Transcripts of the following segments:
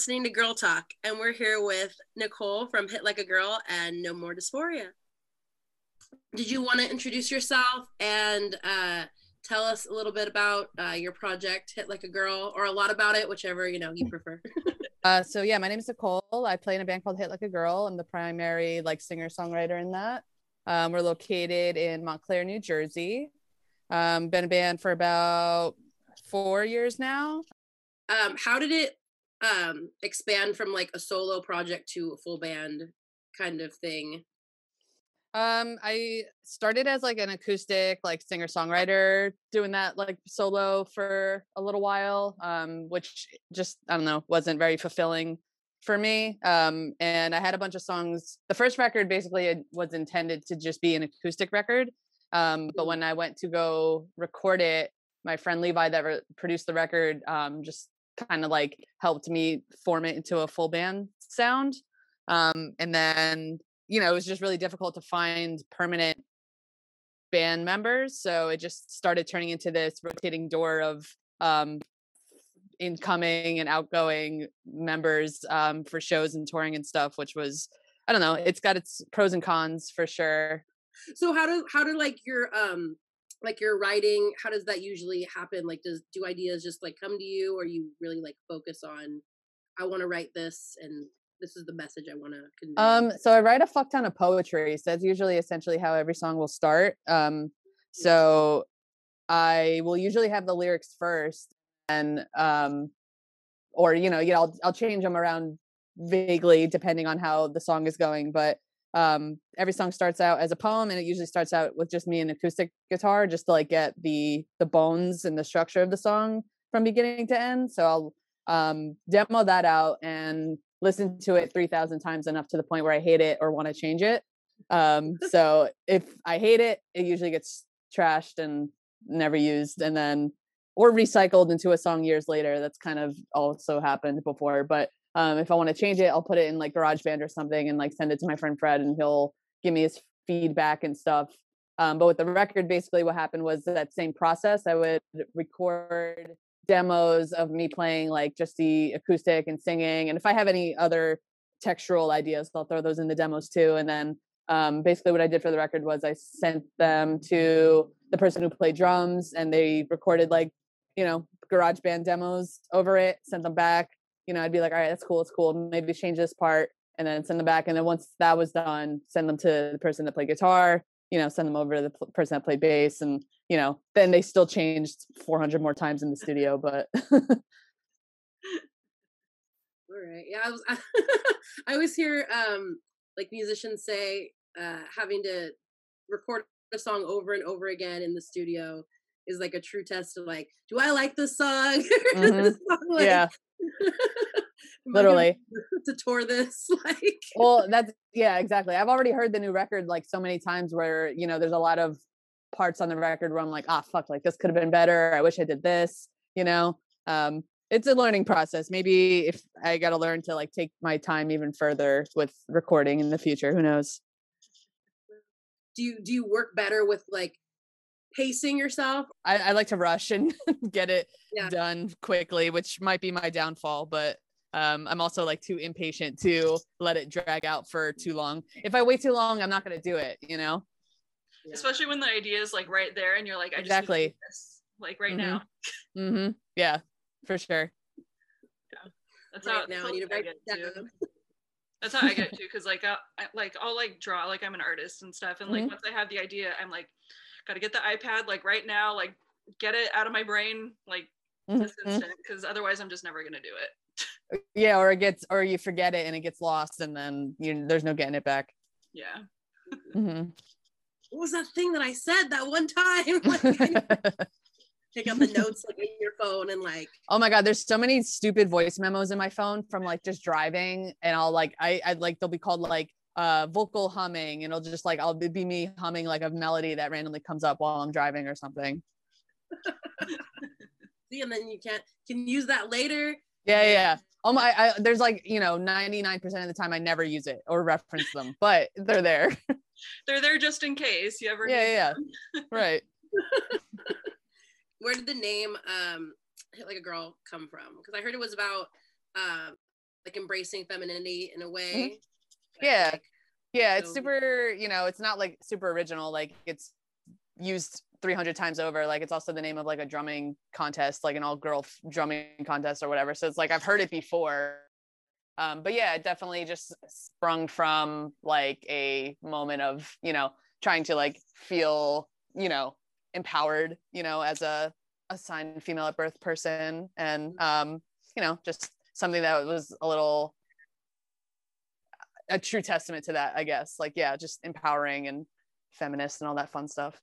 listening to Girl Talk, and we're here with Nicole from Hit Like a Girl and No More Dysphoria. Did you want to introduce yourself and uh, tell us a little bit about uh, your project, Hit Like a Girl, or a lot about it, whichever you know you prefer? uh, so yeah, my name is Nicole. I play in a band called Hit Like a Girl. I'm the primary like singer songwriter in that. Um, we're located in Montclair, New Jersey. Um, been a band for about four years now. Um, how did it um, expand from like a solo project to a full band kind of thing? Um, I started as like an acoustic, like singer songwriter, doing that like solo for a little while, um, which just I don't know wasn't very fulfilling for me. Um, and I had a bunch of songs. The first record basically was intended to just be an acoustic record, um, but mm-hmm. when I went to go record it, my friend Levi that re- produced the record um, just kind of like helped me form it into a full band sound. Um, and then, you know, it was just really difficult to find permanent band members. So it just started turning into this rotating door of um, incoming and outgoing members um, for shows and touring and stuff, which was, I don't know, it's got its pros and cons for sure. So how do how do like your um like your writing how does that usually happen? Like does do ideas just like come to you or you really like focus on i want to write this and this is the message i want to convey um so i write a fuck ton of poetry so that's usually essentially how every song will start um so i will usually have the lyrics first and um or you know you know I'll, I'll change them around vaguely depending on how the song is going but um every song starts out as a poem and it usually starts out with just me and acoustic guitar just to like get the the bones and the structure of the song from beginning to end. So i'll um demo that out and listen to it 3000 times enough to the point where i hate it or want to change it. Um so if i hate it it usually gets trashed and never used and then or recycled into a song years later. That's kind of also happened before but um, if I want to change it, I'll put it in like GarageBand or something and like send it to my friend Fred, and he'll give me his feedback and stuff. Um, but with the record, basically what happened was that same process. I would record demos of me playing like just the acoustic and singing, and if I have any other textural ideas, I'll throw those in the demos too. And then um, basically what I did for the record was I sent them to the person who played drums, and they recorded like you know GarageBand demos over it, sent them back you know, I'd be like, all right, that's cool, it's cool. Maybe change this part and then send them back. And then once that was done, send them to the person that played guitar, you know, send them over to the person that played bass. And, you know, then they still changed 400 more times in the studio, but. All right. Yeah. I was, I always hear um, like musicians say uh, having to record a song over and over again in the studio is like a true test of like, do I like this song? Mm-hmm. this song like, yeah. Literally to tour this like. well, that's yeah, exactly. I've already heard the new record like so many times where you know there's a lot of parts on the record where I'm like, ah, fuck, like this could have been better. I wish I did this. You know, um, it's a learning process. Maybe if I got to learn to like take my time even further with recording in the future, who knows? Do you do you work better with like pacing yourself. I, I like to rush and get it yeah. done quickly, which might be my downfall, but um, I'm also like too impatient to let it drag out for too long. If I wait too long, I'm not going to do it, you know? Yeah. Especially when the idea is like right there and you're like, I exactly. this, like right mm-hmm. now. mm-hmm. Yeah, for sure. Yeah. That's right how now I need to write it down. That's how I get to, because like I, I, like I'll like draw like I'm an artist and stuff, and like mm-hmm. once I have the idea, I'm like, got to get the iPad like right now, like get it out of my brain like mm-hmm. this instant because otherwise I'm just never gonna do it. yeah, or it gets or you forget it and it gets lost and then you there's no getting it back. Yeah. Mm-hmm. What was that thing that I said that one time? Like, take out the notes like in your phone and like oh my god there's so many stupid voice memos in my phone from like just driving and i'll like i i like they'll be called like uh vocal humming and it'll just like I'll be me humming like a melody that randomly comes up while I'm driving or something. See, and then you can't can use that later. Yeah, yeah. Oh my I, there's like, you know, 99% of the time I never use it or reference them, but they're there. they're there just in case you ever Yeah, yeah. right. Where did the name um hit like a girl come from? Because I heard it was about um like embracing femininity in a way. Mm-hmm. Yeah. Like, yeah, it's so, super, you know, it's not like super original. Like it's used 300 times over. Like it's also the name of like a drumming contest, like an all girl f- drumming contest or whatever. So it's like I've heard it before. Um, but yeah, it definitely just sprung from like a moment of, you know, trying to like feel, you know, empowered, you know, as a assigned female at birth person. And, um, you know, just something that was a little a true testament to that, I guess. Like, yeah, just empowering and feminist and all that fun stuff.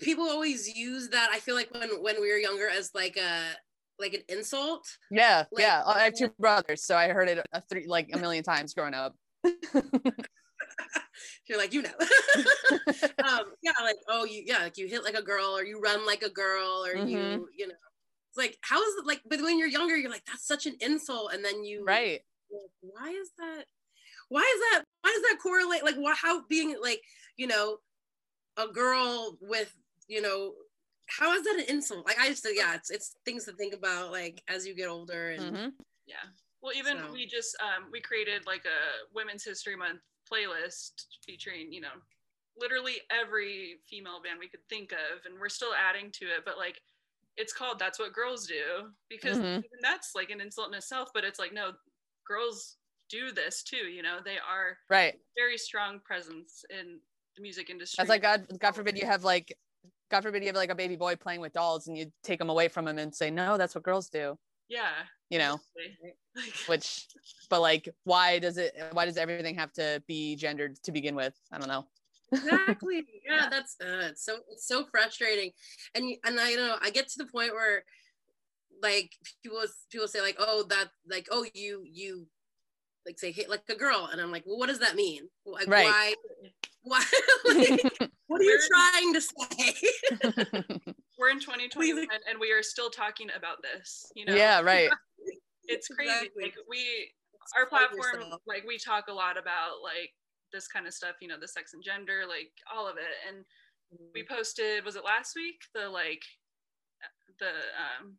People always use that. I feel like when when we were younger, as like a like an insult. Yeah, like, yeah. I have two brothers, so I heard it a three like a million times growing up. You're like, you know. um, yeah, like, oh, you yeah, like you hit like a girl or you run like a girl or mm-hmm. you, you know. It's like, how is it like, but when you're younger, you're like, that's such an insult. And then you right. Like, why is that? Why is that? Why does that correlate? Like, why, how being like, you know, a girl with, you know, how is that an insult? Like, I just, yeah, it's it's things to think about, like as you get older and mm-hmm. yeah. Well, even so. we just um, we created like a Women's History Month playlist featuring, you know, literally every female band we could think of, and we're still adding to it. But like, it's called "That's What Girls Do" because mm-hmm. that's like an insult in itself. But it's like, no, girls do this too. You know, they are right very strong presence in the music industry. That's like God, God forbid you have like, God forbid you have like a baby boy playing with dolls and you take them away from him and say, no, that's what girls do. Yeah. You know, which, but like, why does it? Why does everything have to be gendered to begin with? I don't know. exactly. Yeah, yeah. that's uh, it's so it's so frustrating, and and I you know I get to the point where like people people say like oh that like oh you you like say hit like a girl and i'm like well what does that mean like right. why why like, what are you trying to say we're in 2021 and we are still talking about this you know yeah right it's crazy exactly. like we our platform yourself. like we talk a lot about like this kind of stuff you know the sex and gender like all of it and mm-hmm. we posted was it last week the like the um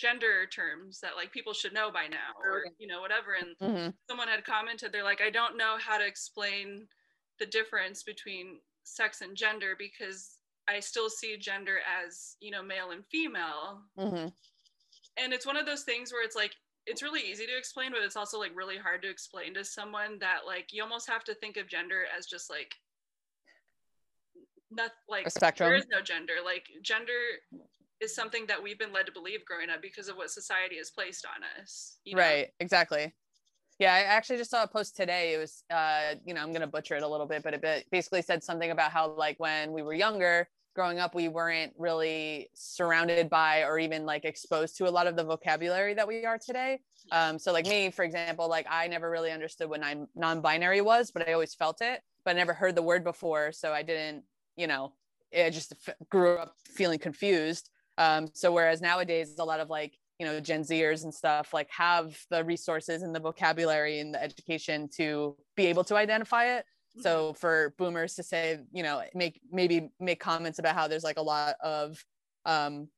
gender terms that like people should know by now or you know whatever and mm-hmm. someone had commented they're like i don't know how to explain the difference between sex and gender because i still see gender as you know male and female mm-hmm. and it's one of those things where it's like it's really easy to explain but it's also like really hard to explain to someone that like you almost have to think of gender as just like not like a spectrum. there is no gender like gender is something that we've been led to believe growing up because of what society has placed on us. You know? Right, exactly. Yeah, I actually just saw a post today. It was, uh, you know, I'm going to butcher it a little bit, but it basically said something about how, like, when we were younger, growing up, we weren't really surrounded by or even like exposed to a lot of the vocabulary that we are today. Um, so, like me, for example, like I never really understood what non binary was, but I always felt it, but I never heard the word before. So I didn't, you know, I just f- grew up feeling confused. Um, so whereas nowadays a lot of like you know Gen Zers and stuff like have the resources and the vocabulary and the education to be able to identify it. So mm-hmm. for boomers to say, you know, make maybe make comments about how there's like a lot of um,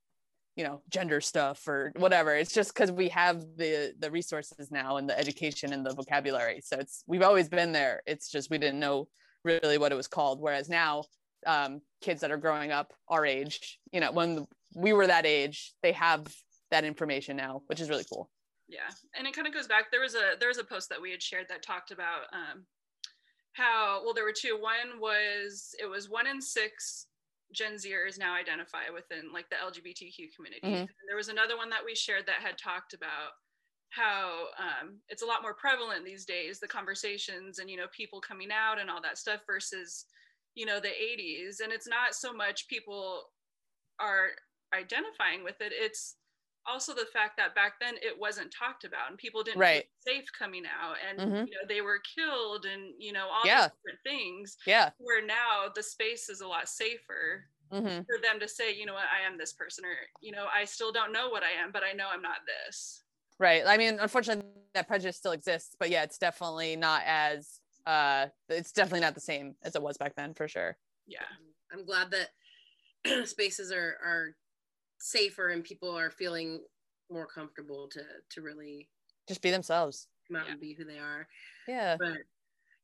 you know gender stuff or whatever it's just because we have the the resources now and the education and the vocabulary so it's we've always been there it's just we didn't know really what it was called whereas now um, kids that are growing up our age you know when we were that age they have that information now which is really cool. Yeah. And it kind of goes back there was a there was a post that we had shared that talked about um, how well there were two. One was it was one in six gen zers now identify within like the lgbtq community. Mm-hmm. there was another one that we shared that had talked about how um, it's a lot more prevalent these days the conversations and you know people coming out and all that stuff versus you know the 80s and it's not so much people are identifying with it it's also the fact that back then it wasn't talked about and people didn't right. feel safe coming out and mm-hmm. you know they were killed and you know all yeah. different things yeah where now the space is a lot safer mm-hmm. for them to say you know what i am this person or you know i still don't know what i am but i know i'm not this right i mean unfortunately that prejudice still exists but yeah it's definitely not as uh it's definitely not the same as it was back then for sure yeah i'm glad that spaces are are safer and people are feeling more comfortable to to really just be themselves. Come out yeah. and be who they are. Yeah. But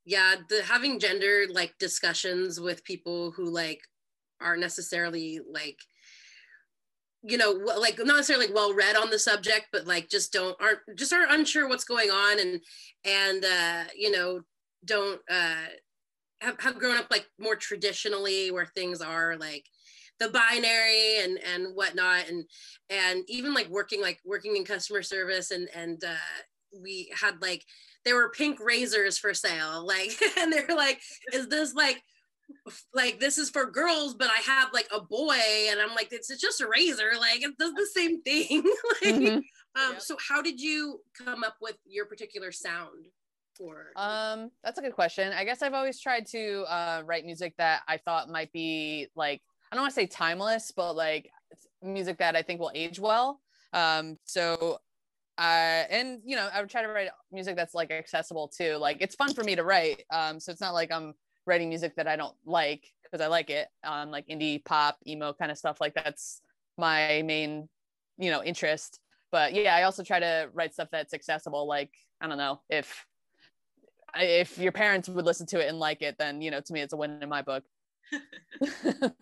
yeah, the having gender like discussions with people who like aren't necessarily like you know like not necessarily like well read on the subject but like just don't aren't just aren't unsure what's going on and and uh you know don't uh have, have grown up like more traditionally where things are like the binary and and whatnot. And and even like working like working in customer service and and uh we had like there were pink razors for sale. Like and they're like is this like like this is for girls but i have like a boy. And i'm like it's, it's just a razor. Like it does the same thing. Like, mm-hmm. um yep. so how did you come up with your particular sound for um that's a good question. I guess i've always tried to uh write music that i thought might be like i don't want to say timeless but like music that i think will age well um so uh, and you know, I would try to write music that's like accessible too. Like it's fun for me to write. Um, so it's not like I'm writing music that I don't like because I like it. Um, like indie pop, emo kind of stuff. Like that's my main, you know, interest. But yeah, I also try to write stuff that's accessible. Like I don't know if if your parents would listen to it and like it, then you know, to me, it's a win in my book.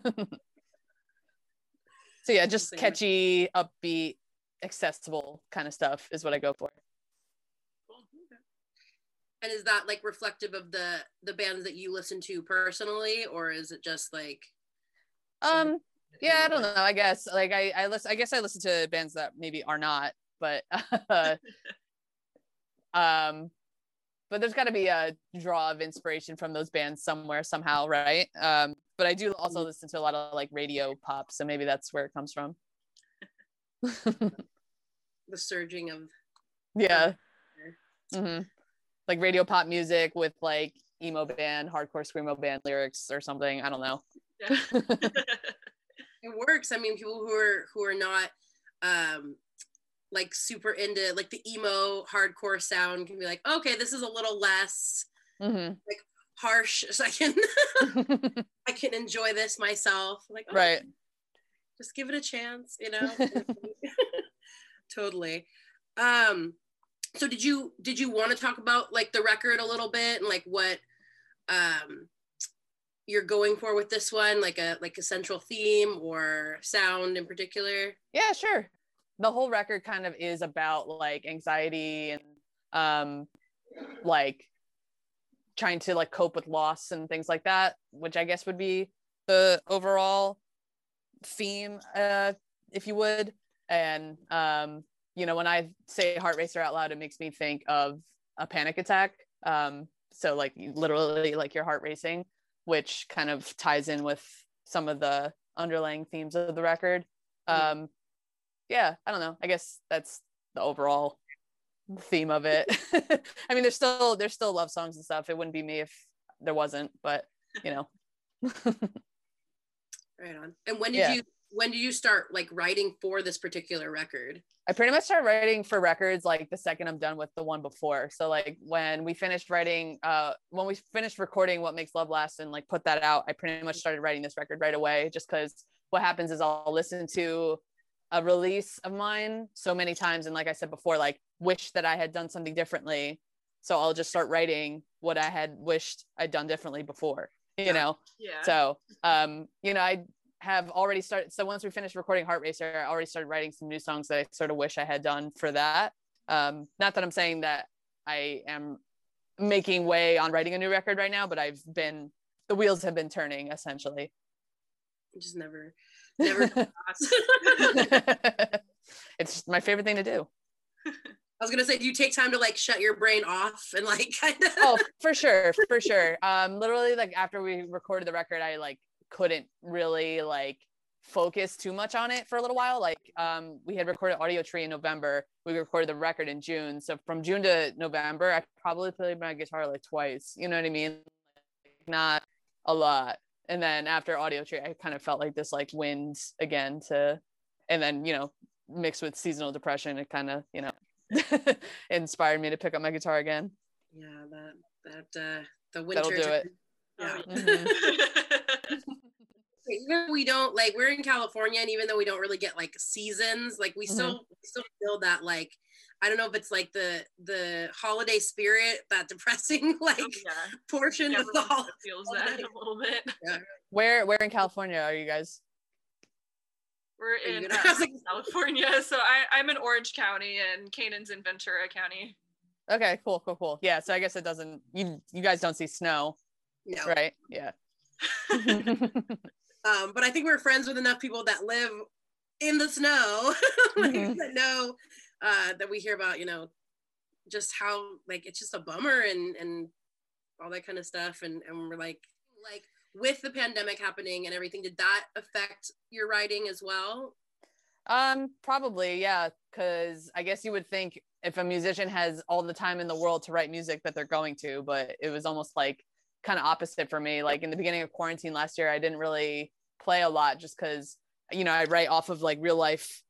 so yeah, just catchy, upbeat, accessible kind of stuff is what I go for. And is that like reflective of the the bands that you listen to personally, or is it just like? Um. Yeah, I don't know. I guess like I I listen. I guess I listen to bands that maybe are not, but uh, um, but there's got to be a draw of inspiration from those bands somewhere somehow, right? Um, but I do also mm-hmm. listen to a lot of like radio pop, so maybe that's where it comes from. the surging of yeah mm-hmm. like radio pop music with like emo band hardcore screamo band lyrics or something i don't know yeah. it works i mean people who are who are not um like super into like the emo hardcore sound can be like okay this is a little less mm-hmm. like harsh so i can i can enjoy this myself. Like oh, right. just give it a chance you know? Totally. Um so did you did you want to talk about like the record a little bit and like what um you're going for with this one? Like a like a central theme or sound in particular? Yeah sure the whole record kind of is about like anxiety and um like trying to like cope with loss and things like that which i guess would be the overall theme, uh, if you would. And um, you know, when I say heart racer out loud, it makes me think of a panic attack. Um, so like literally like your heart racing, which kind of ties in with some of the underlying themes of the record. Um, yeah, I don't know. I guess that's the overall theme of it. I mean, there's still there's still love songs and stuff. It wouldn't be me if there wasn't, but you know. Right on. And when did yeah. you when did you start like writing for this particular record? I pretty much started writing for records like the second I'm done with the one before. So like when we finished writing, uh, when we finished recording What Makes Love Last and like put that out, I pretty much started writing this record right away. Just because what happens is I'll listen to a release of mine so many times, and like I said before, like wish that I had done something differently. So I'll just start writing what I had wished I'd done differently before you know? Yeah. So um you know i have already started so once we finished recording heart racer i already started writing some new songs that i sort of wish i had done for that. Um not that i'm saying that i am making way on writing a new record right now but i've been the wheels have been turning essentially. Just never never it's my favorite thing to do I was gonna say, do you take time to like shut your brain off and like kind of? oh, for sure, for sure. Um, literally, like after we recorded the record, I like couldn't really like focus too much on it for a little while. Like, um, we had recorded Audiotree in November. We recorded the record in June. So from June to November, I probably played my guitar like twice. You know what I mean? Like, not a lot. And then after Audiotree I kind of felt like this like wind again to, and then you know mixed with seasonal depression, it kind of you know inspired me to pick up my guitar again. Yeah, that that uh the winter. That'll do it. Yeah. Mm-hmm. even we don't like we're in California and even though we don't really get like seasons, like we mm-hmm. still we still feel that like I don't know if it's like the the holiday spirit, that depressing like oh, yeah. portion Everyone of the holiday. Feels that a little bit. Yeah. Where where in California are you guys? We're in uh, California, so I, I'm in Orange County and Canaan's in Ventura County. Okay, cool, cool, cool. Yeah, so I guess it doesn't. You you guys don't see snow, no. right? Yeah. um, but I think we're friends with enough people that live in the snow like, mm-hmm. that know uh, that we hear about. You know, just how like it's just a bummer and and all that kind of stuff, and and we're like like with the pandemic happening and everything, did that affect your writing as well? Um, probably, yeah. Cause I guess you would think if a musician has all the time in the world to write music that they're going to, but it was almost like kind of opposite for me. Like in the beginning of quarantine last year, I didn't really play a lot just because, you know, I write off of like real life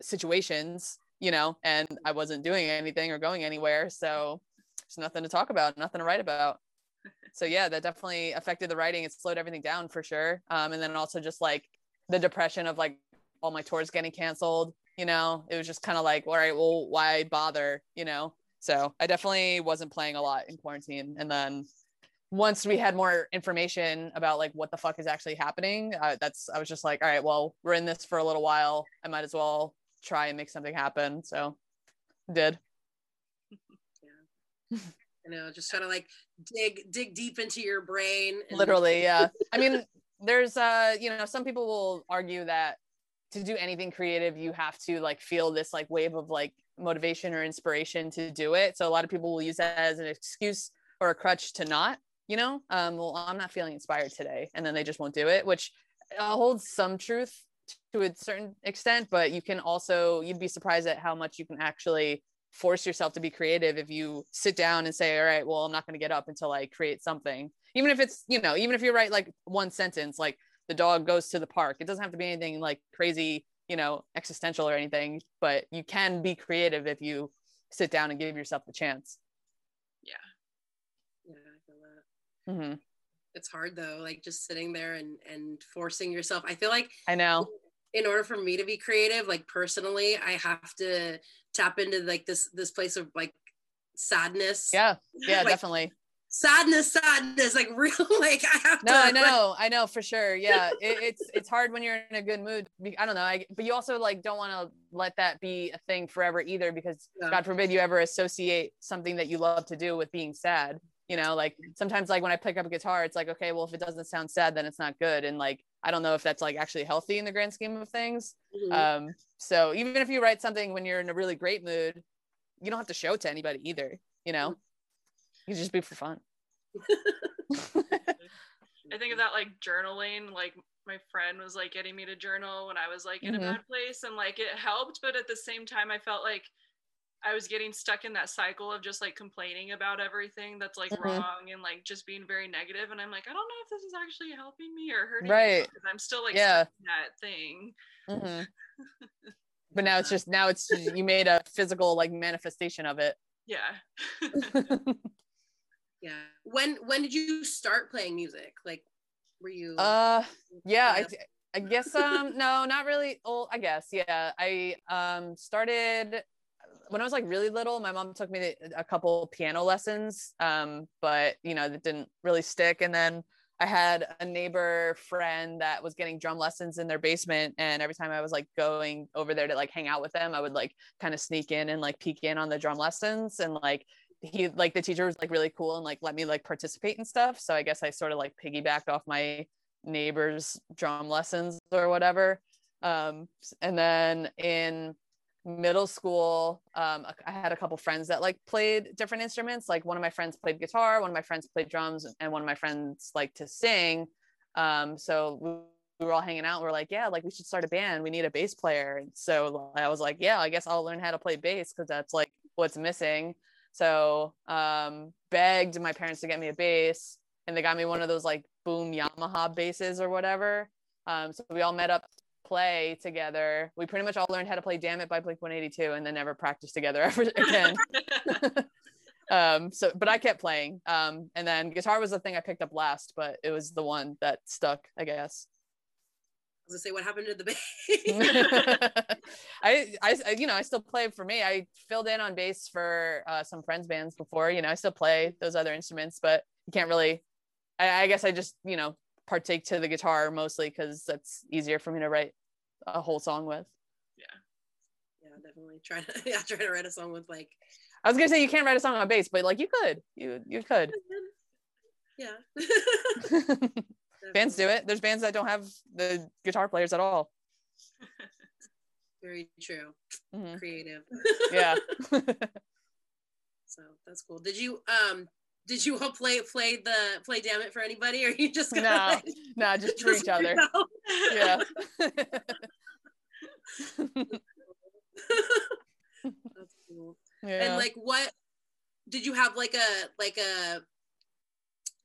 situations, you know, and I wasn't doing anything or going anywhere. So there's nothing to talk about, nothing to write about. So yeah that definitely affected the writing. It slowed everything down for sure. Um, and then also just like the depression of like all my tours getting canceled you know? It was just kind of like all right well why bother? You know? So i definitely wasn't playing a lot in quarantine. And then once we had more information about like what the fuck is actually happening uh, that's i was just like all right well we're in this for a little while. I might as well try and make something happen. So did. Yeah you know just trying to like dig dig deep into your brain and- literally yeah. I mean there's uh you know some people will argue that to do anything creative you have to like feel this like wave of like motivation or inspiration to do it. So a lot of people will use that as an excuse or a crutch to not you know? Um well i'm not feeling inspired today. And then they just won't do it which uh, holds some truth to a certain extent but you can also you'd be surprised at how much you can actually force yourself to be creative if you sit down and say all right well i'm not going to get up until i create something. Even if it's you know even if you write like one sentence like the dog goes to the park. It doesn't have to be anything like crazy you know existential or anything but you can be creative if you sit down and give yourself the chance. Yeah. Yeah i feel that. Mm-hmm. It's hard though like just sitting there and and forcing yourself. I feel like i know. in order for me to be creative like personally i have to tap into like this this place of like sadness. Yeah. Yeah like, definitely. sadness sadness like real like i have to. no to, i know. Like, i know for sure. Yeah. It, it's it's hard when you're in a good mood. I don't know. I, but you also like don't want to let that be a thing forever either because yeah. god forbid you ever associate something that you love to do with being sad you know like sometimes like when i pick up a guitar it's like okay well if it doesn't sound sad then it's not good and like i don't know if that's like actually healthy in the grand scheme of things mm-hmm. um so even if you write something when you're in a really great mood you don't have to show it to anybody either you know you just be for fun i think of that like journaling like my friend was like getting me to journal when i was like in mm-hmm. a bad place and like it helped but at the same time i felt like I was getting stuck in that cycle of just like complaining about everything that's like mm-hmm. wrong and like just being very negative. And I'm like, I don't know if this is actually helping me or hurting right. me because I'm still like yeah. that thing. Mm-hmm. but now it's just now it's just, you made a physical like manifestation of it. Yeah. yeah. When when did you start playing music? Like, were you? Uh, yeah. I, I guess um no, not really. Oh, I guess yeah. I um started when I was like really little, my mom took me a couple piano lessons, um, but you know that didn't really stick. And then I had a neighbor friend that was getting drum lessons in their basement, and every time I was like going over there to like hang out with them, I would like kind of sneak in and like peek in on the drum lessons, and like he like the teacher was like really cool and like let me like participate and stuff. So I guess I sort of like piggybacked off my neighbor's drum lessons or whatever. Um, and then in middle school um, i had a couple friends that like played different instruments. Like one of my friends played guitar one of my friends played drums and one of my friends liked to sing. Um, so we were all hanging out and we are like yeah like we should start a band. We need a bass player. And so i was like yeah i guess i'll learn how to play bass because that's like what's missing. So um, begged my parents to get me a bass and they got me one of those like boom yamaha basses or whatever. Um, so we all met up play together. We pretty much all learned how to play Dammit by Blink 182 and then never practiced together ever again. um, so, but I kept playing. Um, and then guitar was the thing I picked up last, but it was the one that stuck, I guess. I was gonna say what happened to the bass. I, I, you know, I still play for me. I filled in on bass for uh, some friends' bands before. You know, I still play those other instruments, but you can't really. I, I guess I just, you know, partake to the guitar mostly because that's easier for me to write a whole song with. Yeah. Yeah, definitely. Try to yeah, try to write a song with like. I was gonna say you can't write a song on bass, but like you could. You you could. Yeah. bands do it. There's bands that don't have the guitar players at all. Very true. Mm-hmm. Creative. yeah. so that's cool. Did you um did you all play play the play Dammit for anybody? Or you just no. like, no just for each other. yeah. That's cool. Yeah. and like what did you have like a like a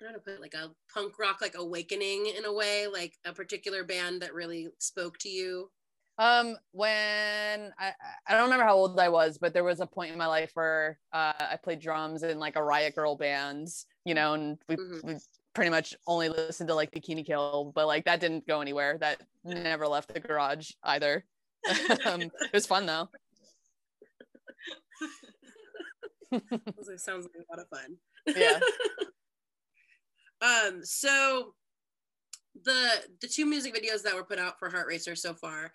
I don't know put like a punk rock like awakening in a way, like a particular band that really spoke to you? Um, when I I don't remember how old I was, but there was a point in my life where uh, I played drums in like a Riot grrrl bands, you know, and we, mm-hmm. we pretty much only listened to like Bikini Kill, but like that didn't go anywhere. That never left the garage either. um, it was fun though. sounds like a lot of fun. Yeah. Um, so the the two music videos that were put out for Heart Racer so far,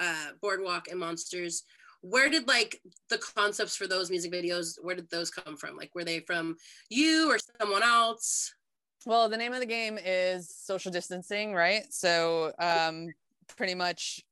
uh, Boardwalk and Monsters, where did like the concepts for those music videos, where did those come from? Like were they from you or someone else? Well, the name of the game is social distancing, right? So um pretty much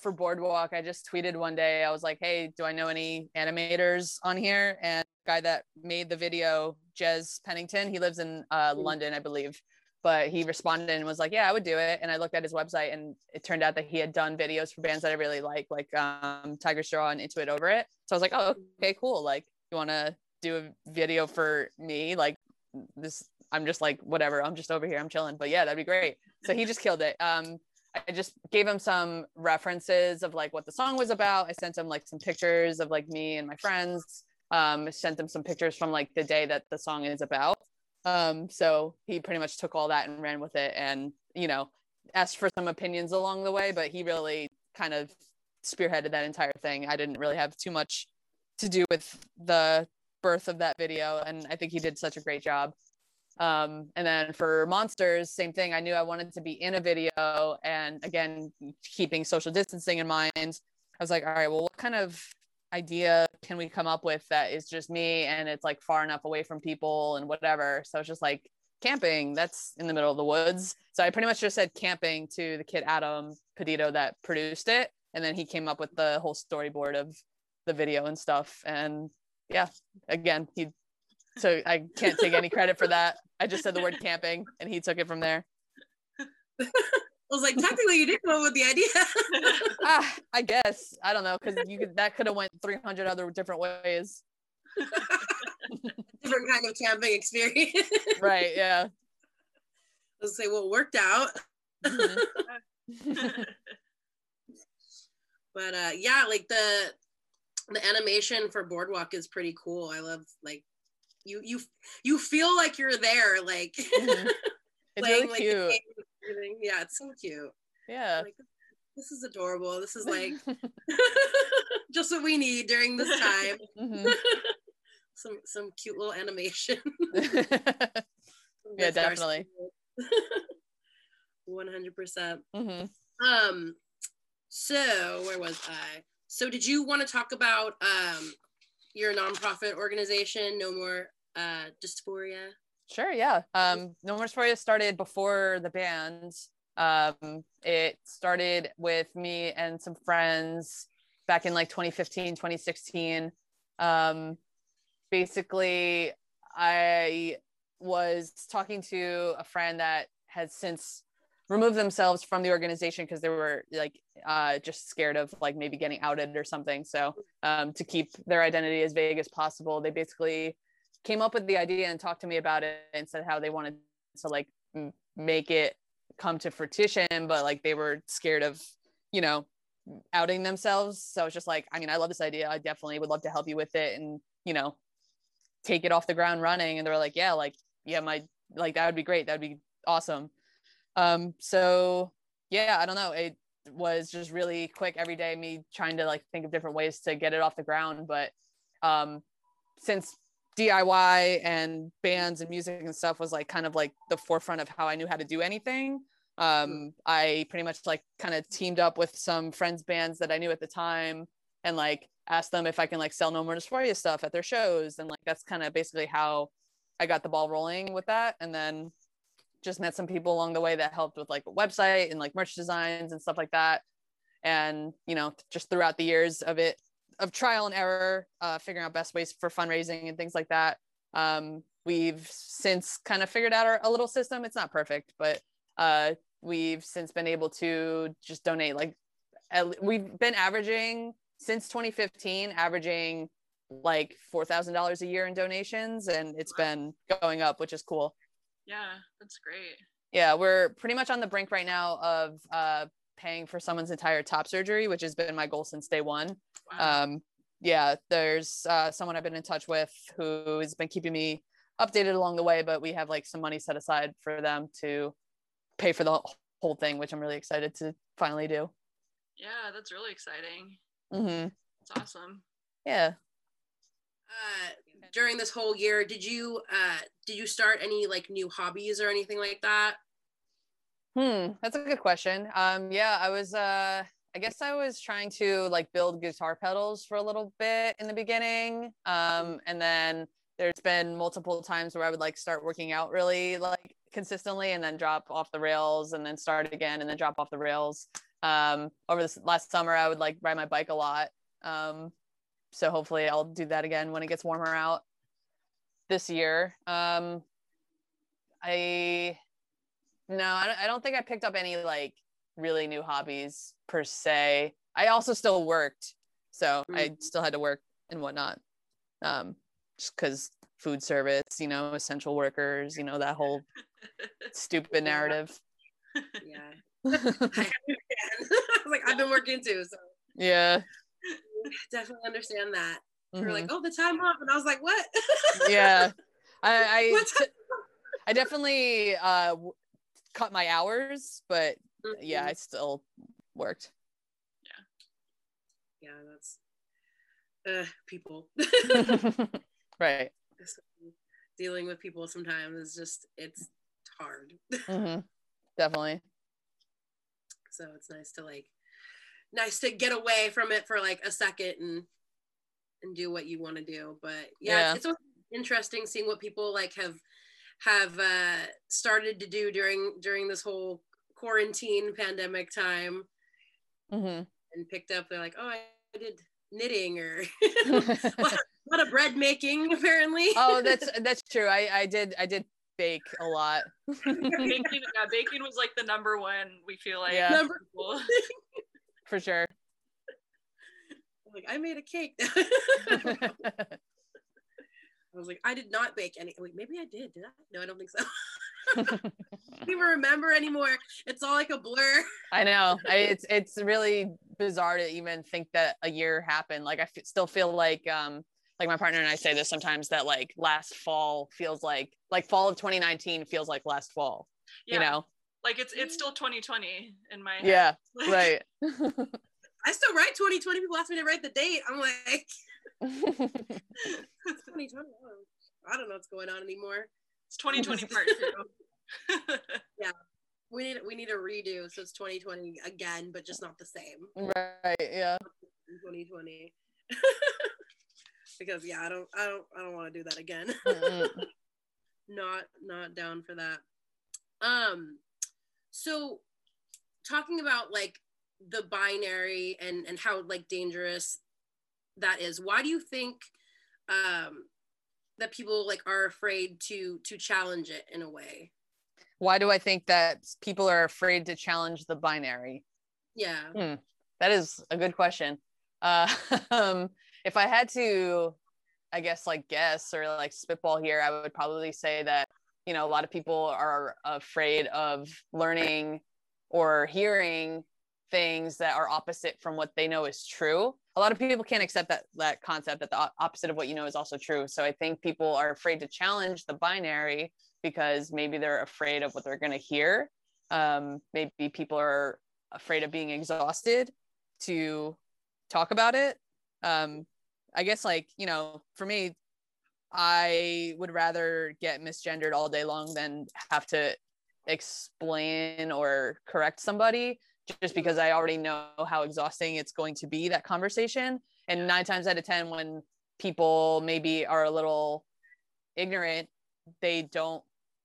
for Boardwalk, I just tweeted one day, I was like, hey, do I know any animators on here? And guy that made the video, Jez Pennington, he lives in uh, mm. London, I believe. But he responded and was like, yeah, I would do it. And I looked at his website and it turned out that he had done videos for bands that I really like, like um, Tigers Jaw and Into It Over It. So I was like, oh, okay, cool. Like, you want to do a video for me? Like, this, I'm just like, whatever, I'm just over here, I'm chilling. But yeah, that'd be great. So he just killed it. Um, I just gave him some references of like what the song was about. I sent him like some pictures of like me and my friends. Um, sent him some pictures from like the day that the song is about. Um, so he pretty much took all that and ran with it and, you know, asked for some opinions along the way, but he really kind of spearheaded that entire thing. I didn't really have too much to do with the birth of that video. And I think he did such a great job. Um, and then for monsters, same thing. I knew I wanted to be in a video, and again, keeping social distancing in mind, I was like, all right, well, what kind of idea can we come up with that is just me and it's like far enough away from people and whatever? So it's just like camping. That's in the middle of the woods. So I pretty much just said camping to the kid Adam Pedito that produced it, and then he came up with the whole storyboard of the video and stuff. And yeah, again, he so I can't take any credit for that. I just said the word camping and he took it from there. I was like, technically, you did come up with the idea. ah, I guess I don't know because you could that could have went 300 other different ways. different kind of camping experience. right. Yeah. Let's say, well, it worked out. Mm-hmm. but uh, yeah, like the the animation for Boardwalk is pretty cool. I love like you you you feel like you're there like mm-hmm. it's playing, really cute like, yeah it's so cute. Yeah. Like, this is adorable. This is like just what we need during this time. Mm-hmm. some some cute little animation. Yeah definitely. 100% mm-hmm. um so where was i? So did you want to talk about um your nonprofit organization no more uh, dysphoria? Sure, yeah. Um, no More Dysphoria started before the band. Um, it started with me and some friends back in like 2015, 2016. Um, basically, I was talking to a friend that has since removed themselves from the organization because they were like uh, just scared of like maybe getting outed or something. So um, to keep their identity as vague as possible, they basically came up with the idea and talked to me about it and said how they wanted to like m- make it come to fruition but like they were scared of you know outing themselves. So it's just like i mean i love this idea. I definitely would love to help you with it and you know take it off the ground running. And they were like yeah like yeah my like that would be great. That would be awesome. Um so yeah i don't know. It was just really quick every day me trying to like think of different ways to get it off the ground. But um since diy and bands and music and stuff was like kind of like the forefront of how i knew how to do anything. Um mm. i pretty much like kind of teamed up with some friends bands that i knew at the time and like asked them if i can like sell no more dysphoria stuff at their shows. And like that's kind of basically how i got the ball rolling with that. And then just met some people along the way that helped with like a website and like merch designs and stuff like that. And you know just throughout the years of it of trial and error uh, figuring out best ways for fundraising and things like that. Um, we've since kind of figured out our, a little system. It's not perfect but uh, we've since been able to just donate like we've been averaging since 2015 averaging like $4000 a year in donations and it's been going up which is cool. Yeah, that's great. Yeah, we're pretty much on the brink right now of uh, paying for someone's entire top surgery, which has been my goal since day one. Wow. Um, yeah, there's uh, someone I've been in touch with who has been keeping me updated along the way, but we have like some money set aside for them to pay for the whole thing, which I'm really excited to finally do. Yeah, that's really exciting. Mm-hmm. That's awesome. Yeah. Uh, during this whole year did you uh did you start any like new hobbies or anything like that hmm that's a good question um yeah i was uh i guess i was trying to like build guitar pedals for a little bit in the beginning um and then there's been multiple times where i would like start working out really like consistently and then drop off the rails and then start again and then drop off the rails um over this last summer i would like ride my bike a lot um so hopefully I'll do that again when it gets warmer out this year. Um, I no, I don't think I picked up any like really new hobbies per se. I also still worked, so mm-hmm. I still had to work and whatnot. Um, just because food service, you know, essential workers, you know, that whole stupid narrative. Yeah. I like I've been working too, so yeah. definitely understand that. Mm-hmm. You're like, oh, the time off, and I was like, what? yeah, I, I definitely uh, cut my hours, but mm-hmm. yeah, I still worked. Yeah, yeah, that's uh, people. right. Dealing with people sometimes is just it's hard. Mm-hmm. Definitely. So it's nice to like nice to get away from it for like a second and and do what you want to do but yeah, yeah. it's, it's interesting seeing what people like have have uh started to do during during this whole quarantine pandemic time mm-hmm. and picked up they're like oh i did knitting or a lot of bread making apparently oh that's that's true i i did i did bake a lot baking, yeah, baking was like the number one we feel like yeah. number for sure. like, I made a cake. I was like, I did not bake any. Wait, maybe I did. Did I? No, I don't think so. I don't even remember anymore. It's all like a blur. I know. I, it's it's really bizarre to even think that a year happened. Like I f- still feel like um like my partner and I say this sometimes that like last fall feels like like fall of 2019 feels like last fall. Yeah. You know, like it's it's still 2020 in my head. Yeah, right. I still write 2020. People ask me to write the date. I'm like, it's 2020. I don't know what's going on anymore. It's 2020 part two. yeah, we need we need a redo. So it's 2020 again, but just not the same. Right. Yeah. 2020. because yeah, I don't I don't I don't want to do that again. not not down for that. Um so talking about like the binary and and how like dangerous that is. Why do you think um that people like are afraid to to challenge it in a way? Why do i think that people are afraid to challenge the binary? Yeah. Hmm. that is a good question. Uh um if i had to i guess like guess or like spitball here i would probably say that you know a lot of people are afraid of learning or hearing things that are opposite from what they know is true. A lot of people can't accept that that concept that the opposite of what you know is also true. So i think people are afraid to challenge the binary because maybe they're afraid of what they're going to hear. Um, maybe people are afraid of being exhausted to talk about it. Um i guess like you know for me i would rather get misgendered all day long than have to explain or correct somebody just because i already know how exhausting it's going to be that conversation. And nine times out of ten when people maybe are a little ignorant they don't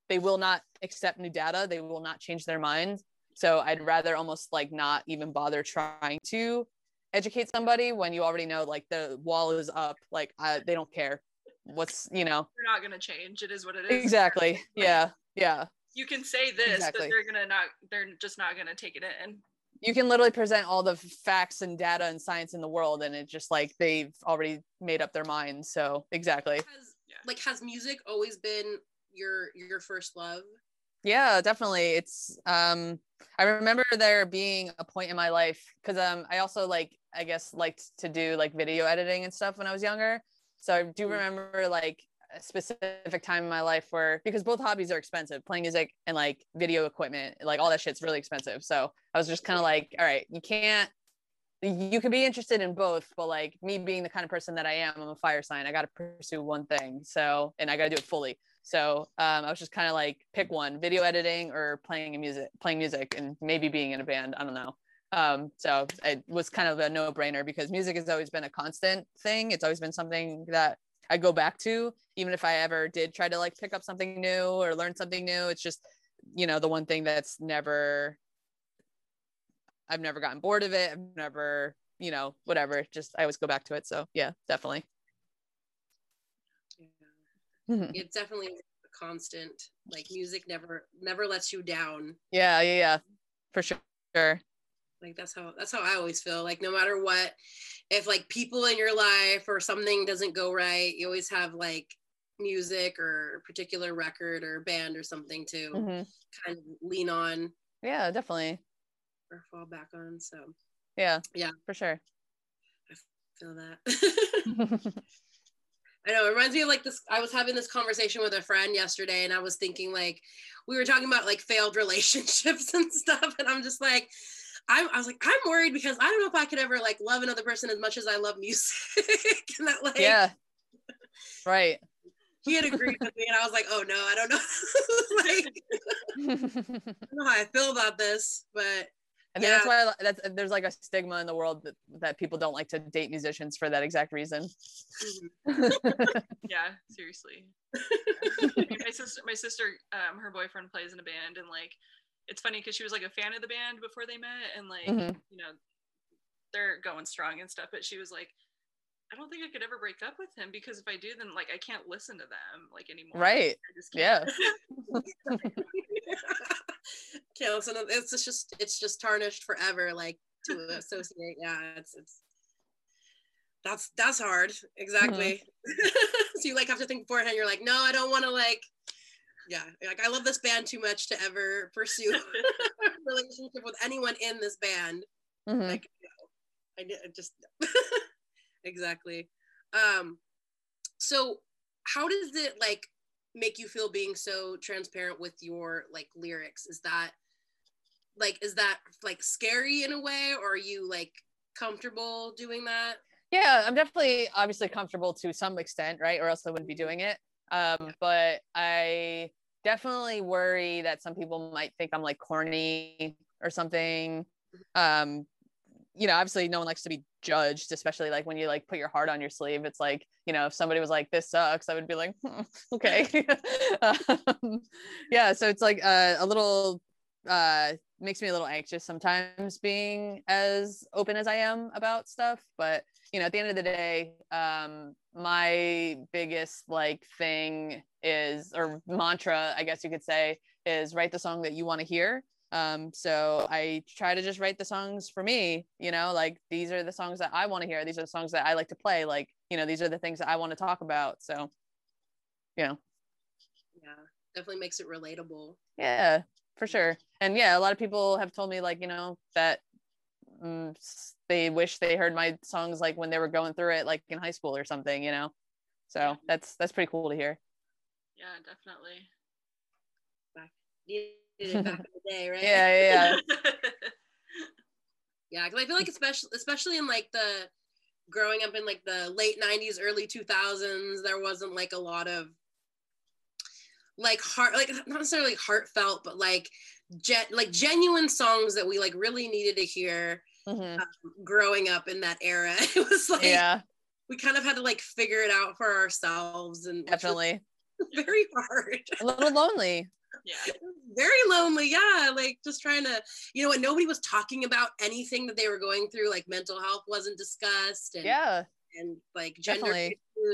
they will not accept new data. They will not change their mind. So i'd rather almost like not even bother trying to educate somebody when you already know like the wall is up. Like I, they don't care what's you know. They're not going to change. It is what it is. Exactly. Yeah. Yeah. you can say this exactly. but they're gonna not they're just not gonna take it in you can literally present all the facts and data and science in the world and it just like they've already made up their minds so exactly. Has, like has music always been your your first love? Yeah definitely. It's um i remember there being a point in my life because um i also like i guess liked to do like video editing and stuff when i was younger. So i do mm. remember like a specific time in my life where because both hobbies are expensive playing music and like video equipment like all that shit's really expensive. So i was just kind of like all right you can't you could be interested in both but like me being the kind of person that i am i'm a fire sign. I got to pursue one thing so and i got to do it fully. So um, i was just kind of like pick one video editing or playing music playing music and maybe being in a band i don't know. Um, so it was kind of a no-brainer because music has always been a constant thing. It's always been something that i go back to even if i ever did try to like pick up something new or learn something new it's just you know the one thing that's never I've never gotten bored of it. I've never, you know, whatever. Just I always go back to it. So yeah, definitely. Yeah. it's definitely a constant. Like music never never lets you down. Yeah, yeah, yeah. For sure. Like that's how that's how I always feel. Like no matter what, if like people in your life or something doesn't go right, you always have like music or a particular record or band or something to mm-hmm. kind of lean on. Yeah, definitely or fall back on. So yeah, yeah, for sure. I feel that. I know it reminds me of like this. I was having this conversation with a friend yesterday, and I was thinking like we were talking about like failed relationships and stuff, and I'm just like, I'm, I was like, I'm worried because I don't know if I could ever like love another person as much as I love music. and that like, yeah, right. He had agreed with me, and I was like, oh no, I don't know. like, I don't know how I feel about this, but and yeah. that's why that's there's like a stigma in the world that, that people don't like to date musicians for that exact reason. Mm-hmm. yeah, seriously. my sister, my sister, um, her boyfriend plays in a band, and like, it's funny because she was like a fan of the band before they met, and like, mm-hmm. you know, they're going strong and stuff. But she was like, I don't think I could ever break up with him because if I do, then like I can't listen to them like anymore. Right. Yeah. Kill. So it's just it's just tarnished forever, like to associate. Yeah, it's it's that's that's hard. Exactly. Mm-hmm. so you like have to think beforehand. You're like, no, I don't want to like. Yeah, like I love this band too much to ever pursue a relationship with anyone in this band. Mm-hmm. Like, I just exactly. Um, so how does it like make you feel being so transparent with your like lyrics? Is that like is that like scary in a way or are you like comfortable doing that? Yeah, I'm definitely obviously comfortable to some extent, right? Or else I wouldn't be doing it. Um, but I definitely worry that some people might think I'm like corny or something. Um, you know, obviously no one likes to be judged, especially like when you like put your heart on your sleeve. It's like, you know, if somebody was like, this sucks, I would be like, hmm, okay. um, yeah. So it's like uh, a little, uh, makes me a little anxious sometimes being as open as I am about stuff. But, you know, at the end of the day, um, my biggest like thing is, or mantra, I guess you could say, is write the song that you want to hear um, so I try to just write the songs for me, you know, like these are the songs that I want to hear. These are the songs that I like to play. Like, you know, these are the things that I want to talk about. So, you know. Yeah, definitely makes it relatable. Yeah, for sure. And yeah, a lot of people have told me like, you know, that um, they wish they heard my songs like when they were going through it, like in high school or something, you know? So that's, that's pretty cool to hear. Yeah, definitely. Back, back in the day, right? Yeah, yeah. yeah. Yeah, because I feel like especially especially in like the growing up in like the late 90s early 2000s there wasn't like a lot of like heart like not necessarily heartfelt but like gen- like genuine songs that we like really needed to hear mm-hmm. um, growing up in that era. It was like yeah. we kind of had to like figure it out for ourselves and definitely. very hard. A little lonely. Yeah. Very lonely yeah like just trying to you know and nobody was talking about anything that they were going through like mental health wasn't discussed and yeah. and like gender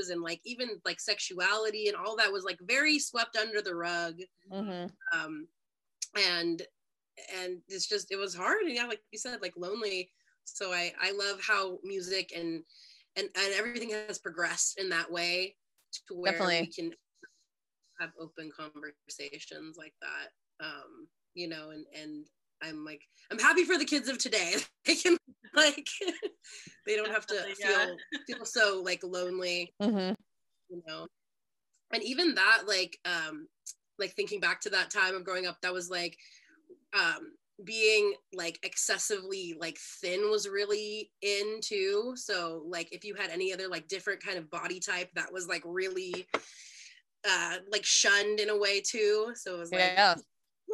And like even like sexuality and all that was like very swept under the rug mm-hmm. um and and it's just it was hard and yeah like you said like lonely so i i love how music and and and everything has progressed in that way to where Definitely. we can have open conversations like that um you know and and i'm like i'm happy for the kids of today. They can like they don't have to feel feel so like lonely mm-hmm. you know? And even that like um like thinking back to that time of growing up that was like um being like excessively like thin was really in too. So like if you had any other like different kind of body type that was like really uh like shunned in a way too. So it was like yeah.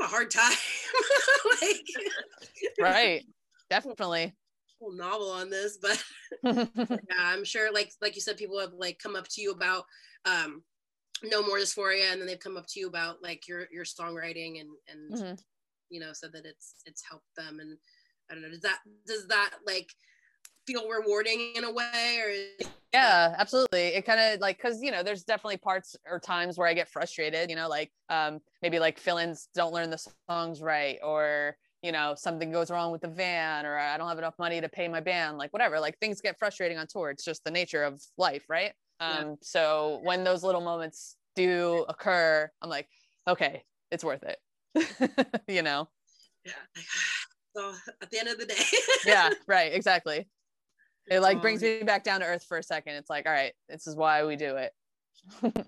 A hard time. Like right. Definitely. Whole novel on this but yeah i'm sure like like you said people have like come up to you about um no more dysphoria and then they've come up to you about like your your songwriting and and mm-hmm. you know said that it's it's helped them and i don't know does that does that like feel rewarding in a way or yeah absolutely. It kind of like because you know there's definitely parts or times where i get frustrated you know like um maybe like fill-ins don't learn the songs right or you know something goes wrong with the van or i don't have enough money to pay my band like whatever like things get frustrating on tour. It's just the nature of life right? Um yeah. so when those little moments do occur i'm like okay it's worth it. You know? Yeah so at the end of the day. Yeah right exactly it like brings me back down to earth for a second. It's like all right this is why we do it.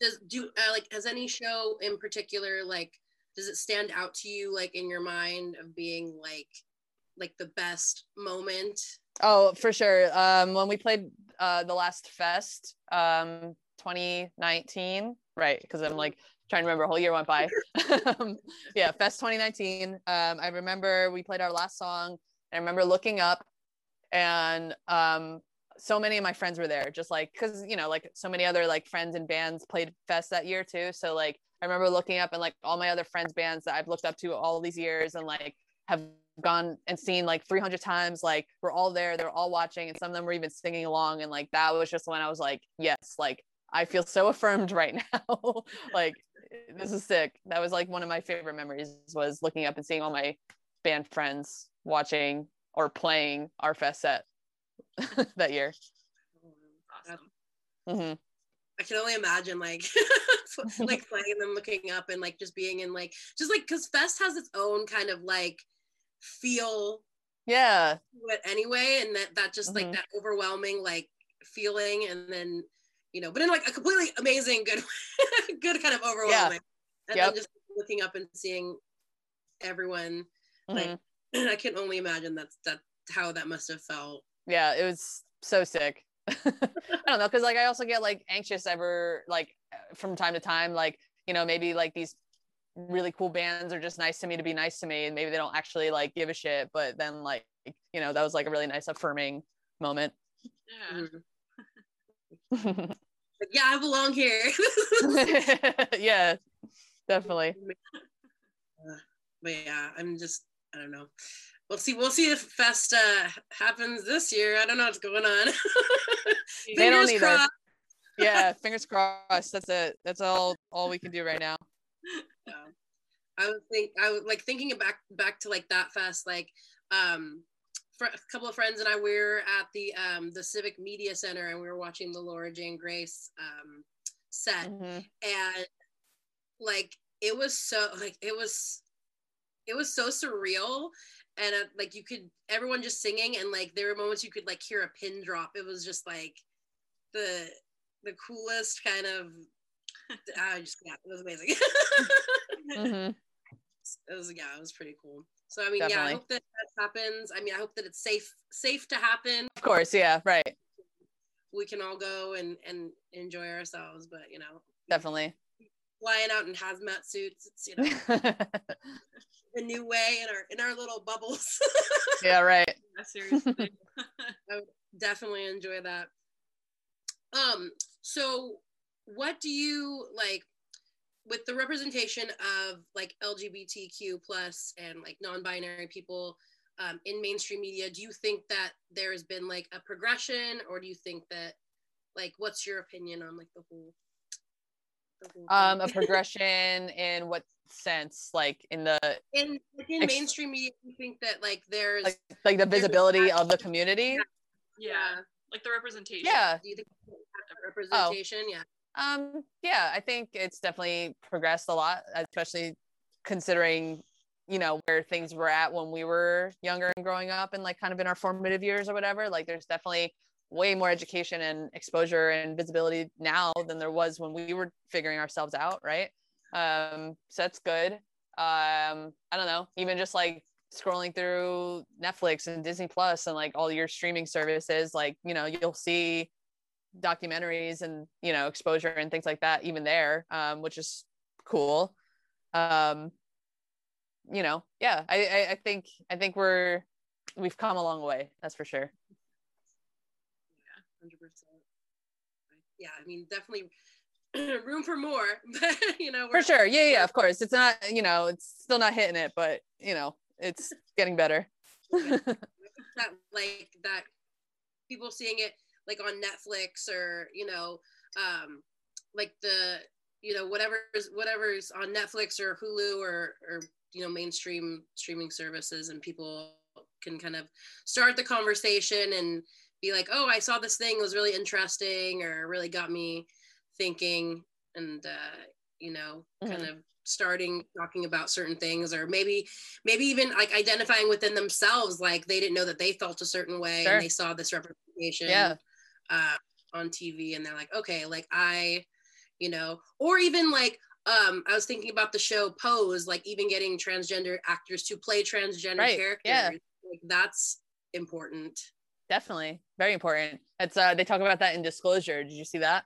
Does do uh, like has any show in particular like does it stand out to you like in your mind of being like like the best moment? Oh for sure. Um when we played uh the last fest um 2019 right because i'm like trying to remember a whole year went by. Um, yeah fest 2019 um i remember we played our last song i remember looking up and um so many of my friends were there just like because you know like so many other like friends and bands played fest that year too. So like i remember looking up and like all my other friends bands that i've looked up to all these years and like have gone and seen like 300 times like we're all there they're all watching and some of them were even singing along. And like that was just when i was like yes like i feel so affirmed right now. Like this is sick. That was like one of my favorite memories was looking up and seeing all my band friends watching or playing our fest set that year. Awesome. Mm-hmm. I can only imagine like like playing them looking up and like just being in like just like because Fest has its own kind of like feel yeah it anyway and that that just mm-hmm. like that overwhelming like feeling and then you know but in like a completely amazing good good kind of overwhelming yeah. and yep. then just looking up and seeing everyone mm-hmm. like I can only imagine that's that how that must have felt. Yeah, it was so sick. I don't know, because like I also get like anxious ever like from time to time, like you know maybe like these really cool bands are just nice to me to be nice to me, and maybe they don't actually like give a shit, but then like you know that was like a really nice affirming moment. Yeah. Mm-hmm. yeah, I belong here. yeah, definitely. But yeah, I'm just I don't know. We'll see. We'll see if Fest uh, happens this year. I don't know what's going on. they don't either. Crossed. yeah, fingers crossed. That's it. That's all. All we can do right now. Yeah. I was think. I would like thinking back back to like that fest. Like, um, for a couple of friends and I we were at the um the Civic Media Center and we were watching the Laura Jane Grace um set mm-hmm. and like it was so like it was it was so surreal and uh, like you could everyone just singing and like there were moments you could like hear a pin drop it was just like the the coolest kind of i just yeah it was amazing mm-hmm. it was yeah, it was pretty cool. So I mean, Definitely. yeah, I hope that that happens. I mean, I hope that it's safe safe to happen. Of course, yeah, right. We can all go and and enjoy ourselves, but you know, definitely flying out in hazmat suits. It's you know a new way in our in our little bubbles. yeah, right. Yeah, seriously. I would definitely enjoy that. Um, so what do you like with the representation of like LGBTQ plus and like non-binary people um, in mainstream media, do you think that there has been like a progression, or do you think that like what's your opinion on like the whole? The whole um, a progression in what sense? Like in the in like in ex- mainstream media, you think that like there's like, like the visibility of the community? Yeah. yeah. like the representation. Yeah. Do you think representation? Oh. Yeah. Um, yeah, I think it's definitely progressed a lot, especially considering, you know, where things were at when we were younger and growing up and like kind of in our formative years or whatever. Like there's definitely way more education and exposure and visibility now than there was when we were figuring ourselves out, right? Um, so that's good. Um, I don't know, even just like scrolling through Netflix and Disney Plus and like all your streaming services, like, you know, you'll see documentaries and you know exposure and things like that even there um, which is cool um, you know yeah I, I, I think i think we're we've come a long way that's for sure 100% yeah i mean definitely room for more but you know for sure. Yeah yeah of course. It's not you know it's still not hitting it but you know it's getting better. That like that people seeing it like on Netflix or you know um like the you know whatever's whatever's on Netflix or Hulu or or you know mainstream streaming services and people can kind of start the conversation and be like oh I saw this thing was really interesting or really got me thinking and uh you know mm-hmm. kind of starting talking about certain things or maybe maybe even like identifying within themselves like they didn't know that they felt a certain way sure. and they saw this representation yeah uh, on TV and they're like, okay, like I, you know, or even like um, I was thinking about the show Pose, like even getting transgender actors to play transgender right. characters. Yeah. Like that's important. Definitely. Very important. It's uh they talk about that in disclosure. Did you see that?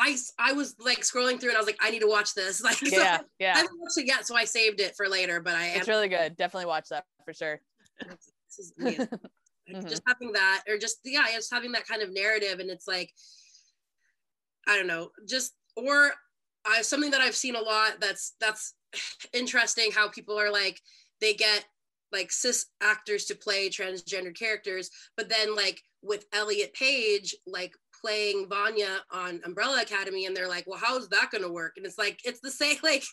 I, I was like scrolling through and I was like, I need to watch this. Like, yeah, so yeah. I haven't watched it yet, so I saved it for later. But I am. It's really good. Definitely watch that for sure. this is mm-hmm. just having that or just yeah just having that kind of narrative and it's like i don't know just or I, something that i've seen a lot that's that's interesting how people are like they get like cis actors to play transgender characters but then like with elliot page like playing vanya on umbrella academy and they're like well how's that going to work? And it's like it's the same like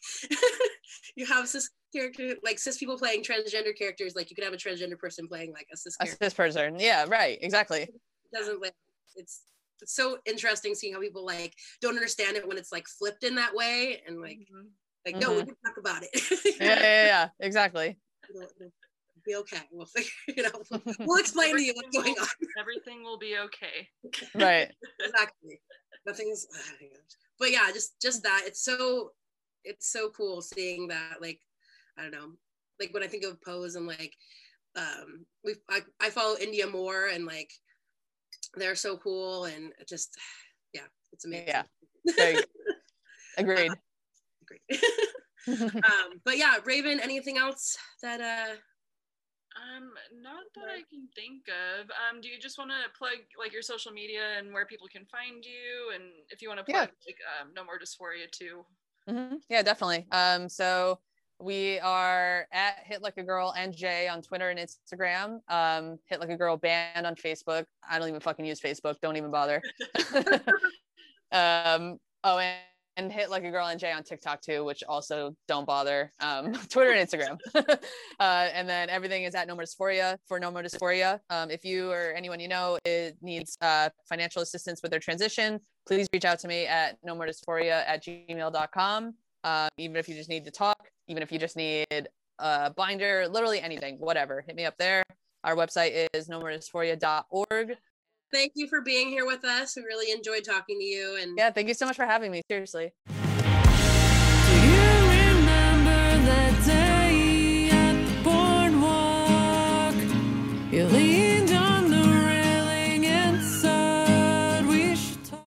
you have cis character like cis people playing transgender characters like you could have a transgender person playing like a cis a cis person yeah right exactly. It doesn't like it's it's so interesting seeing how people like don't understand it when it's like flipped in that way and like mm-hmm. like no mm-hmm. we can talk about it. Yeah, yeah yeah exactly. It'll, it'll be okay. We'll figure you know we'll explain to you what's going on. everything will be okay. Right. Exactly. Nothing's but yeah just just that. It's so it's so cool seeing that like I don't know, like when I think of Pose and like um we I, I follow Indya Moore and like they're so cool and just yeah, it's amazing. Yeah. agreed. Uh, agreed. um, but yeah, Raven, anything else that uh um, not that I can think of. Um, do you just want to plug like your social media and where people can find you, and if you want to plug yeah. like um, No More Dysphoria too? Mm-hmm. Yeah, definitely. Um, so we are at Hit Like a Girl NJ on Twitter and Instagram. Um, Hit Like a Girl Band on Facebook. I don't even fucking use Facebook. Don't even bother. um, oh, and, and Hit Like a Girl NJ on TikTok too, which also don't bother. Um, Twitter and Instagram. uh, and then everything is at No More Dysphoria for No More Dysphoria. Um, if you or anyone you know it needs uh, financial assistance with their transition, please reach out to me at no more dysphoria at gmail.com. Um, even if you just need to talk even if you just need a binder, literally anything, whatever, hit me up there. Our website is nomoredysphoria.org. Thank you for being here with us. We really enjoyed talking to you. And yeah, thank you so much for having me. Seriously.